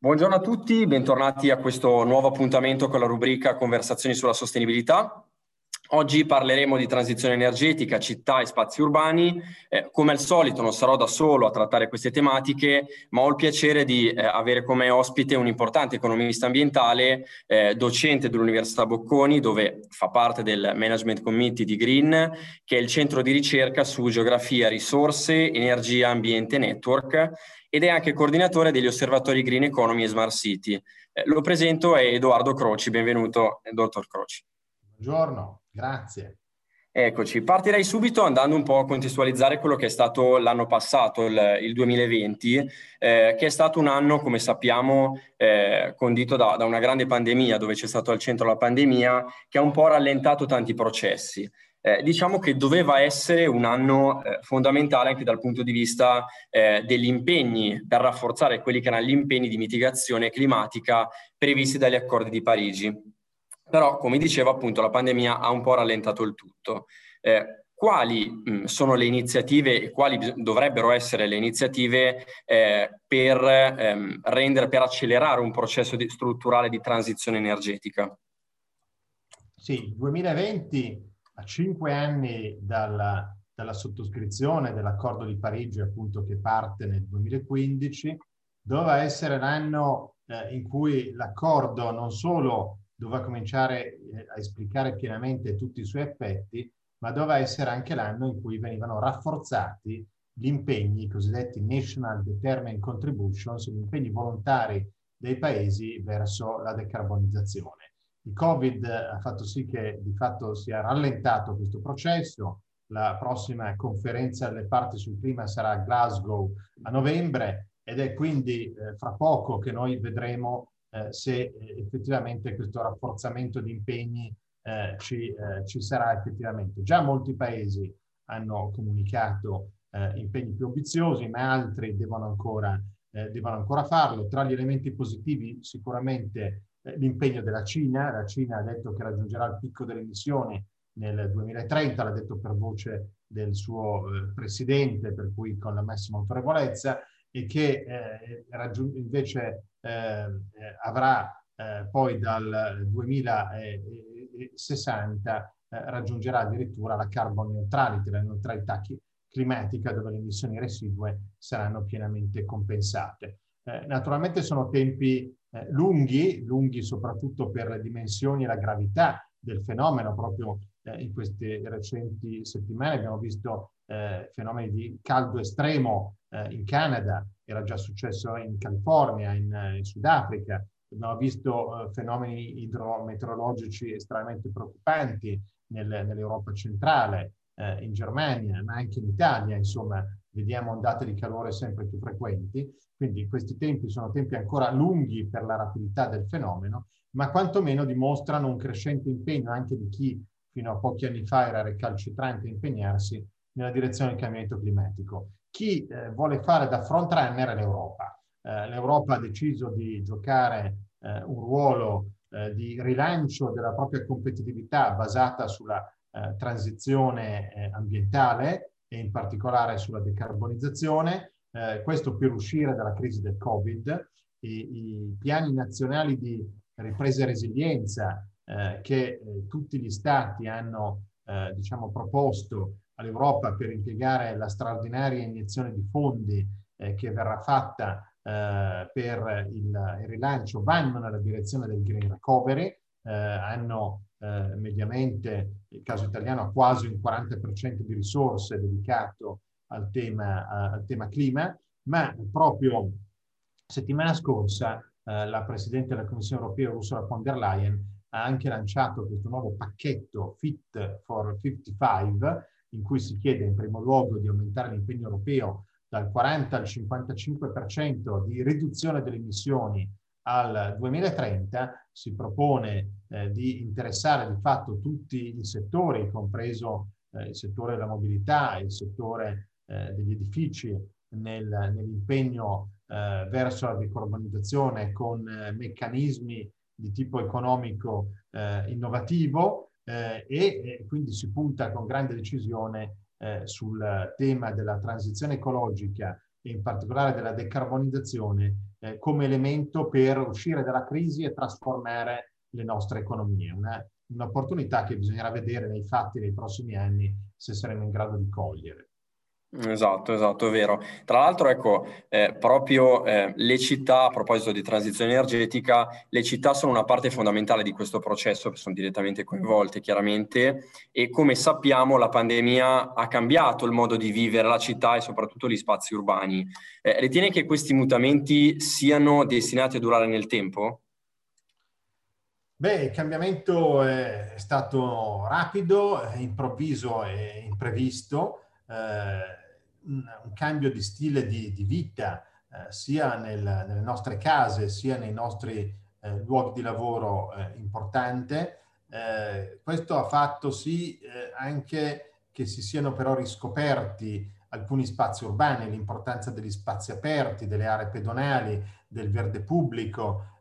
Buongiorno a tutti, bentornati a questo nuovo appuntamento con la rubrica Conversazioni sulla sostenibilità. Oggi parleremo di transizione energetica, città e spazi urbani. Eh, come al solito non sarò da solo a trattare queste tematiche, ma ho il piacere di eh, avere come ospite un importante economista ambientale, eh, docente dell'Università Bocconi, dove fa parte del Management Committee di Green, che è il centro di ricerca su geografia, risorse, energia, ambiente e network ed è anche coordinatore degli osservatori Green Economy e Smart City. Eh, lo presento è Edoardo Croci, benvenuto dottor Croci. Buongiorno, grazie. Eccoci, partirei subito andando un po' a contestualizzare quello che è stato l'anno passato, il, il 2020, eh, che è stato un anno, come sappiamo, eh, condito da, da, una grande pandemia, dove c'è stato al centro la pandemia, che ha un po' rallentato tanti processi eh, diciamo che doveva essere un anno eh, fondamentale anche dal punto di vista eh, degli impegni per rafforzare quelli che erano gli impegni di mitigazione climatica previsti dagli accordi di Parigi. Però, come dicevo, appunto, la pandemia ha un po' rallentato il tutto. Eh, quali mh, sono le iniziative e quali bis- dovrebbero essere le iniziative eh, per ehm, rendere, per accelerare un processo di, strutturale di transizione energetica? Sì, 2020 a cinque anni dalla, dalla sottoscrizione dell'accordo di Parigi, appunto che parte nel 2015, doveva essere l'anno eh, in cui l'accordo non solo doveva cominciare eh, a esplicare pienamente tutti i suoi effetti, ma doveva essere anche l'anno in cui venivano rafforzati gli impegni, i cosiddetti National Determined Contributions, gli impegni volontari dei paesi verso la decarbonizzazione. Il Covid ha fatto sì che di fatto sia rallentato questo processo. La prossima conferenza delle parti sul clima sarà a Glasgow a novembre ed è quindi eh, fra poco che noi vedremo eh, se eh, effettivamente questo rafforzamento di impegni eh, ci, eh, ci, sarà effettivamente. Già molti paesi hanno comunicato eh, impegni più ambiziosi, ma altri devono ancora, devono ancora farlo. Tra gli elementi positivi sicuramente l'impegno della Cina. La Cina ha detto che raggiungerà il picco delle emissioni nel 2030, l'ha detto per voce del suo presidente, per cui con la massima autorevolezza, e che eh, raggiung- invece eh, eh avrà eh, poi dal 2060 raggiungerà addirittura la carbon neutrality, la neutralità climatica, dove le emissioni residue saranno pienamente compensate. naturalmente sono tempi eh, lunghi, lunghi soprattutto per le dimensioni e la gravità del fenomeno. Proprio eh, in queste recenti settimane abbiamo visto eh, fenomeni di caldo estremo eh, in Canada, era già successo in California, in, in Sudafrica. Abbiamo visto eh, fenomeni idrometeorologici estremamente preoccupanti nel, nell'Europa centrale, eh, in Germania, ma anche in Italia, insomma, vediamo ondate di calore sempre più frequenti. Quindi questi tempi sono tempi ancora lunghi per la rapidità del fenomeno, ma quantomeno dimostrano un crescente impegno anche di chi fino a pochi anni fa era recalcitrante a impegnarsi nella direzione del cambiamento climatico. Chi eh, vuole fare da frontrunner è l'Europa. Eh, L'Europa ha deciso di giocare eh, un ruolo eh, di rilancio della propria competitività basata sulla eh, transizione eh, ambientale e in particolare sulla decarbonizzazione, questo per uscire dalla crisi del Covid. I, i piani nazionali di ripresa e resilienza che tutti gli stati hanno diciamo, proposto all'Europa per impiegare la straordinaria iniezione di fondi eh, che verrà fatta eh, per il, il, rilancio vanno nella direzione del green recovery, hanno mediamente, il caso italiano ha quasi un 40% di risorse dedicato al tema, al tema clima, ma proprio settimana scorsa eh, la Presidente della Commissione europea Ursula von der Leyen ha anche lanciato questo nuovo pacchetto Fit for 55 in cui si chiede in primo luogo di aumentare l'impegno europeo dal 40 al 55% di riduzione delle emissioni al 2030, si propone eh, di interessare di fatto tutti i settori, compreso eh, il settore della mobilità, il settore eh, degli edifici nel, nell'impegno eh, verso la decarbonizzazione con eh, meccanismi di tipo economico eh, innovativo eh, e, quindi si punta con grande decisione sul tema della transizione ecologica e in particolare della decarbonizzazione eh, come elemento per uscire dalla crisi e trasformare le nostre economie. Una, un'opportunità che bisognerà vedere nei fatti nei prossimi anni se saremo in grado di cogliere. Esatto, esatto, è vero. Tra l'altro, ecco, eh, proprio eh, le città, a proposito di transizione energetica, le città sono una parte fondamentale di questo processo, sono direttamente coinvolte chiaramente e come sappiamo la pandemia ha cambiato il modo di vivere la città e soprattutto gli spazi urbani. Eh, ritiene che questi mutamenti siano destinati a durare nel tempo? Beh, il cambiamento è stato rapido, improvviso e imprevisto un, un, cambio di stile di, di vita eh, sia nel, nelle nostre case sia nei nostri eh, luoghi di lavoro eh, importante. Eh, questo ha fatto sì eh, anche che si siano però riscoperti alcuni spazi urbani, l'importanza degli spazi aperti, delle aree pedonali, del verde pubblico,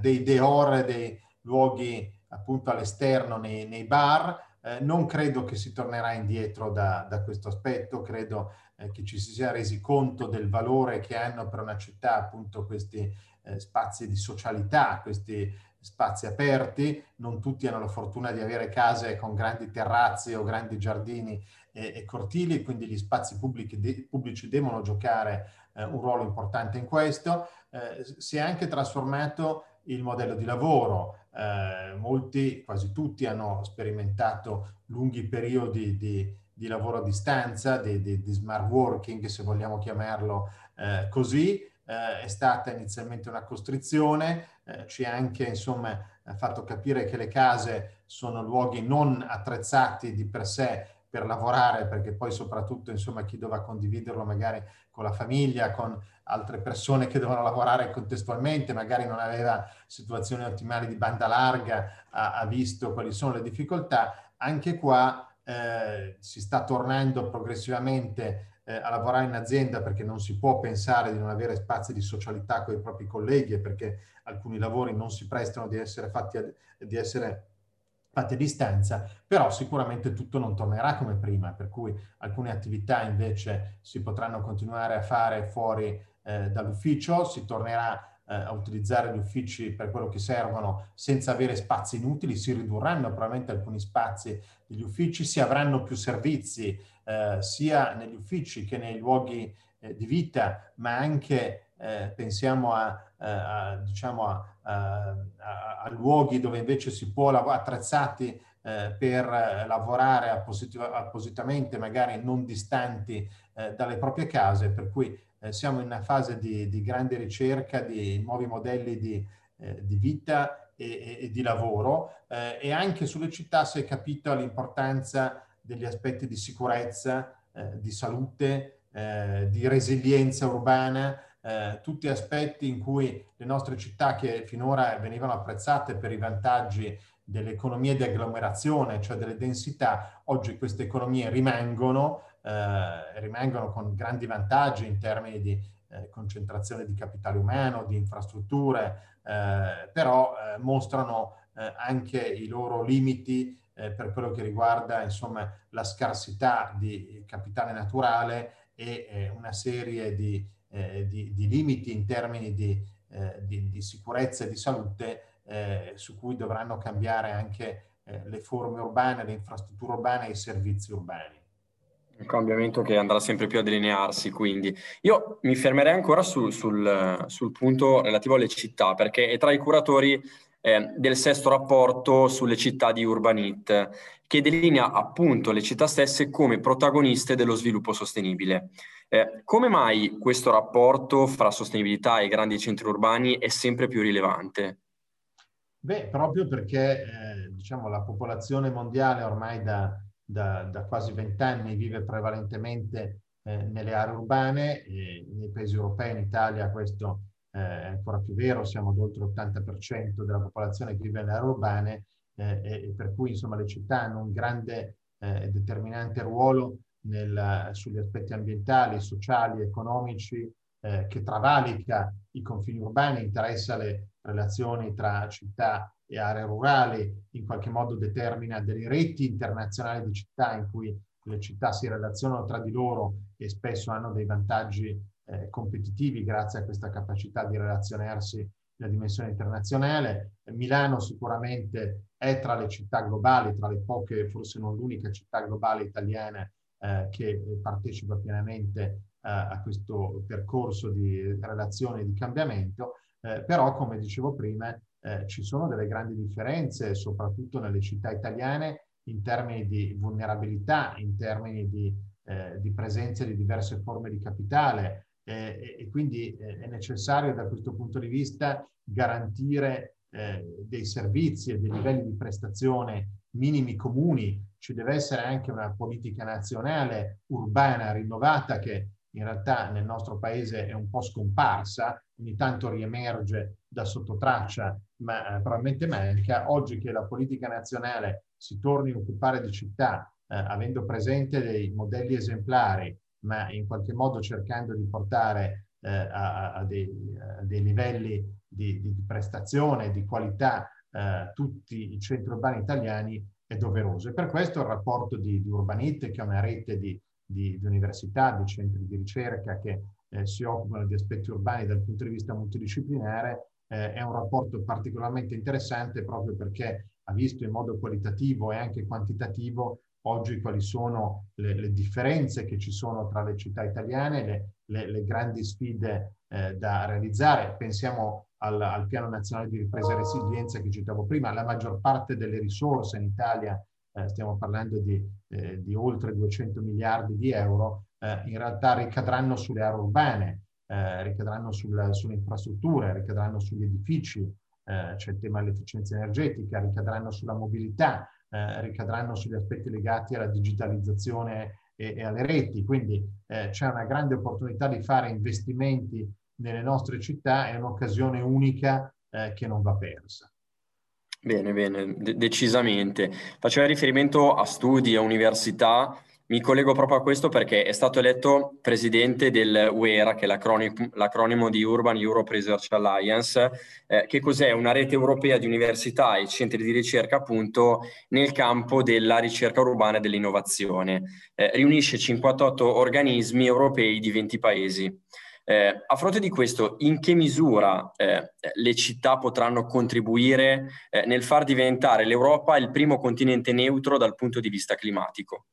dei deor, dei luoghi appunto all'esterno nei, nei bar, eh, non credo che si tornerà indietro da, da questo aspetto, credo eh, che ci si sia resi conto del valore che hanno per una città appunto questi eh, spazi di socialità, questi spazi aperti, non tutti hanno la fortuna di avere case con grandi terrazze o grandi giardini e, e cortili, quindi gli spazi pubblici, de, pubblici devono giocare eh, un ruolo importante in questo. Eh, si è anche trasformato il modello di lavoro, eh, molti, quasi tutti hanno sperimentato lunghi periodi di, di lavoro a distanza, di, di, di, smart working, se vogliamo chiamarlo eh, così. Eh, è stata inizialmente una costrizione, eh, ci ha anche insomma fatto capire che le case sono luoghi non attrezzati di per sé per lavorare, perché poi soprattutto insomma chi doveva condividerlo magari con la famiglia, con altre persone che devono lavorare contestualmente, magari non aveva situazioni ottimali di banda larga, ha, ha visto quali sono le difficoltà, anche qua eh, si sta tornando progressivamente eh, a lavorare in azienda perché non si può pensare di non avere spazi di socialità con i propri colleghi e perché alcuni lavori non si prestano di essere fatti, di essere fatti a distanza, però sicuramente tutto non tornerà come prima, per cui alcune attività invece si potranno continuare a fare fuori eh, dall'ufficio, si tornerà eh, a utilizzare gli uffici per quello che servono senza avere spazi inutili, si ridurranno probabilmente alcuni spazi degli uffici, si avranno più servizi eh, sia negli uffici che nei luoghi eh, di vita, ma anche eh, pensiamo a, eh, a, diciamo a, luoghi dove invece si può lavorare attrezzati per lavorare appositamente, magari non distanti dalle proprie case, per cui eh, siamo in una fase di, di, grande ricerca di nuovi modelli di, eh, di vita e, e, di lavoro eh, e anche sulle città si è capito l'importanza degli aspetti di sicurezza, eh, di salute, eh, di resilienza urbana, eh, tutti aspetti in cui le nostre città che finora venivano apprezzate per i vantaggi delle economie di agglomerazione, cioè delle densità, oggi queste economie rimangono eh, rimangono con grandi vantaggi in termini di eh, concentrazione di capitale umano, di infrastrutture, eh, però eh, mostrano eh, anche i loro limiti eh, per quello che riguarda insomma, la scarsità di capitale naturale e una serie di, di, di, limiti in termini di, di, di sicurezza e di salute su cui dovranno cambiare anche le forme urbane, le infrastrutture urbane e i servizi urbani. Un cambiamento che andrà sempre più a delinearsi, quindi. Io mi fermerei ancora su, sul, sul, punto relativo alle città, perché è tra i curatori eh, del sesto rapporto sulle città di Urbanit, che delinea appunto le città stesse come protagoniste dello sviluppo sostenibile. Eh, come mai questo rapporto fra sostenibilità e grandi centri urbani è sempre più rilevante? Beh, proprio perché eh, diciamo, la popolazione mondiale ormai da da, da quasi vent'anni vive prevalentemente eh, nelle aree urbane, nei paesi europei, in Italia questo eh, è ancora più vero, siamo ad oltre l'80% della popolazione che vive nelle aree urbane eh, e, e, per cui insomma le città hanno un grande e eh, determinante ruolo nel, sugli aspetti ambientali, sociali, economici, eh, che travalica i confini urbani, interessa le relazioni tra città e aree rurali, in qualche modo determina delle reti internazionali di città in cui le città si relazionano tra di loro e spesso hanno dei vantaggi eh, competitivi grazie a questa capacità di relazionarsi nella dimensione internazionale. Milano sicuramente è tra le città globali, tra le poche, forse non l'unica città globale italiana eh, che partecipa pienamente eh, a questo percorso di relazione e di cambiamento, eh, però come dicevo prima eh, ci sono delle grandi differenze, soprattutto nelle città italiane, in termini di vulnerabilità, in termini di, eh, di presenza di diverse forme di capitale, eh, e quindi eh, è necessario da questo punto di vista garantire eh, dei servizi e dei livelli di prestazione minimi comuni. Ci deve essere anche una politica nazionale urbana rinnovata che in realtà nel nostro paese è un po' scomparsa, ogni tanto riemerge da sottotraccia, ma eh, probabilmente manca. Oggi che la politica nazionale si torni a occupare di città, eh, avendo presente dei modelli esemplari ma in qualche modo cercando di portare eh, a, a, dei, a, dei, livelli di, di, prestazione, di qualità eh, tutti i centri urbani italiani è doveroso. E per questo il rapporto di, di Urbanite, che è una rete di, di, di università, di centri di ricerca che eh, si occupano di aspetti urbani dal punto di vista multidisciplinare, eh, è un rapporto particolarmente interessante proprio perché ha visto in modo qualitativo e anche quantitativo oggi quali sono le, le, differenze che ci sono tra le città italiane, le, le, le grandi sfide eh, da realizzare. Pensiamo al, al, Piano Nazionale di Ripresa e Resilienza che citavo prima, la maggior parte delle risorse in Italia, eh, stiamo parlando di, eh, di, oltre 200 miliardi di euro, eh, in realtà ricadranno sulle aree urbane, eh, ricadranno sul, sulle infrastrutture, ricadranno sugli edifici, eh, c'è il tema dell'efficienza energetica, ricadranno sulla mobilità, eh, ricadranno sugli aspetti legati alla digitalizzazione e, e alle reti. Quindi eh, c'è una grande opportunità di fare investimenti nelle nostre città, è un'occasione unica eh, che non va persa. Bene, bene, de- decisamente. Faceva riferimento a studi, a università mi collego proprio a questo perché è stato eletto presidente del UERA, che è l'acronimo, l'acronimo di Urban Europe Research Alliance, eh, che cos'è una rete europea di università e centri di ricerca appunto nel campo della ricerca urbana e dell'innovazione. Eh, riunisce 58 organismi europei di 20 paesi. Eh, a fronte di questo, in che misura eh, le città potranno contribuire eh, nel far diventare l'Europa il primo continente neutro dal punto di vista climatico?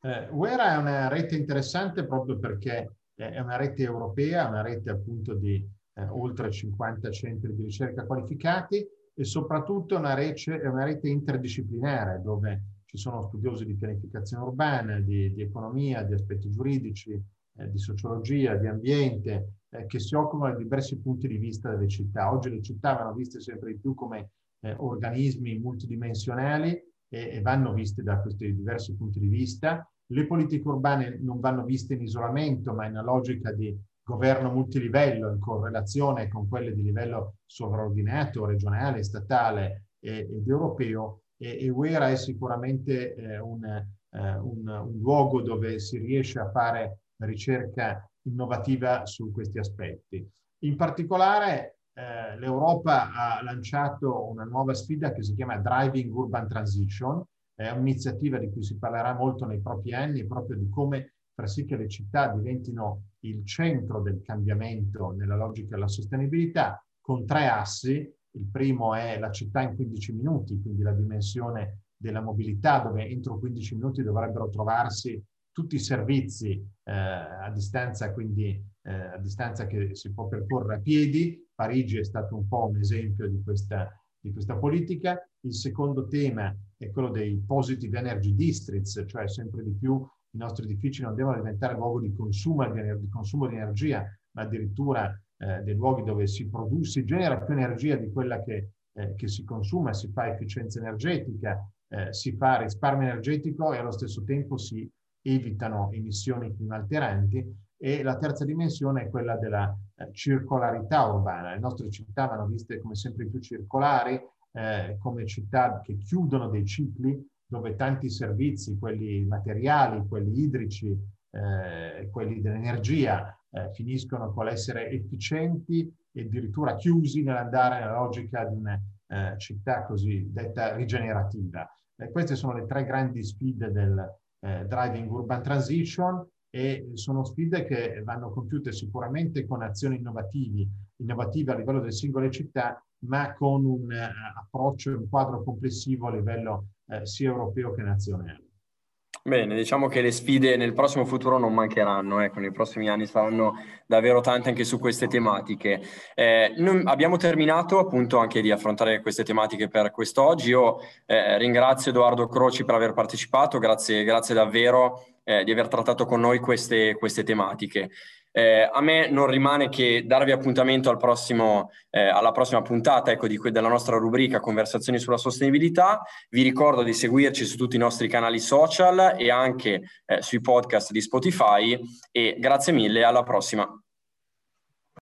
Eh, UERA è una rete interessante proprio perché è una rete europea, una rete appunto di eh, oltre 50 centri di ricerca qualificati e soprattutto una rete, è una rete interdisciplinare dove ci sono studiosi di pianificazione urbana, di, di economia, di aspetti giuridici, eh, di sociologia, di ambiente, eh, che si occupano di diversi punti di vista delle città. Oggi le città vanno viste sempre di più come eh, organismi multidimensionali e, e vanno viste da questi diversi punti di vista. Le politiche urbane non vanno viste in isolamento, ma in una logica di governo multilivello in correlazione con quelle di livello sovraordinato, regionale, statale ed europeo. E, e UERA è sicuramente eh, un, eh, un, un luogo dove si riesce a fare ricerca innovativa su questi aspetti. In particolare eh, l'Europa ha lanciato una nuova sfida che si chiama Driving Urban Transition, è un'iniziativa di cui si parlerà molto nei propri anni, proprio di come far sì che le città diventino il centro del cambiamento nella logica della sostenibilità, con tre assi. Il primo è la città in 15 minuti, quindi la dimensione della mobilità, dove entro 15 minuti dovrebbero trovarsi tutti i servizi eh, a distanza, quindi eh, a distanza che si può percorrere a piedi. Parigi è stato un po' un esempio di questa, di questa politica. Il secondo tema è quello dei positive energy districts, cioè sempre di più i nostri edifici non devono diventare luogo di consumo di, consumo di energia, ma addirittura eh, dei luoghi dove si produce, si genera più energia di quella che, eh, che si consuma, si fa efficienza energetica, eh, si fa risparmio energetico e allo stesso tempo si evitano emissioni climalteranti e la terza dimensione è quella della eh, circolarità urbana. Le nostre città vanno viste come sempre più circolari, eh, come città che chiudono dei cicli dove tanti servizi, quelli materiali, quelli idrici, eh, quelli dell'energia, eh, finiscono con l'essere efficienti e addirittura chiusi nell'andare nella logica di una eh, città cosiddetta rigenerativa. queste sono le tre grandi sfide del, Driving Urban Transition, e sono sfide che vanno compiute sicuramente con azioni innovativi, innovative a livello delle singole città, ma con un eh, approccio e un quadro complessivo a livello eh, sia europeo che nazionale. Bene, diciamo che le sfide nel prossimo futuro non mancheranno, ecco, nei prossimi anni saranno davvero tante anche su queste tematiche. Eh, abbiamo terminato appunto anche di affrontare queste tematiche per quest'oggi. Io eh, ringrazio Edoardo Croci per aver partecipato, grazie, grazie davvero eh, di aver trattato con noi queste, queste tematiche. Eh, a me non rimane che darvi appuntamento al prossimo, eh, alla prossima puntata ecco, di, della nostra rubrica Conversazioni sulla sostenibilità. Vi ricordo di seguirci su tutti i nostri canali social e anche eh, sui podcast di Spotify e grazie mille, alla prossima.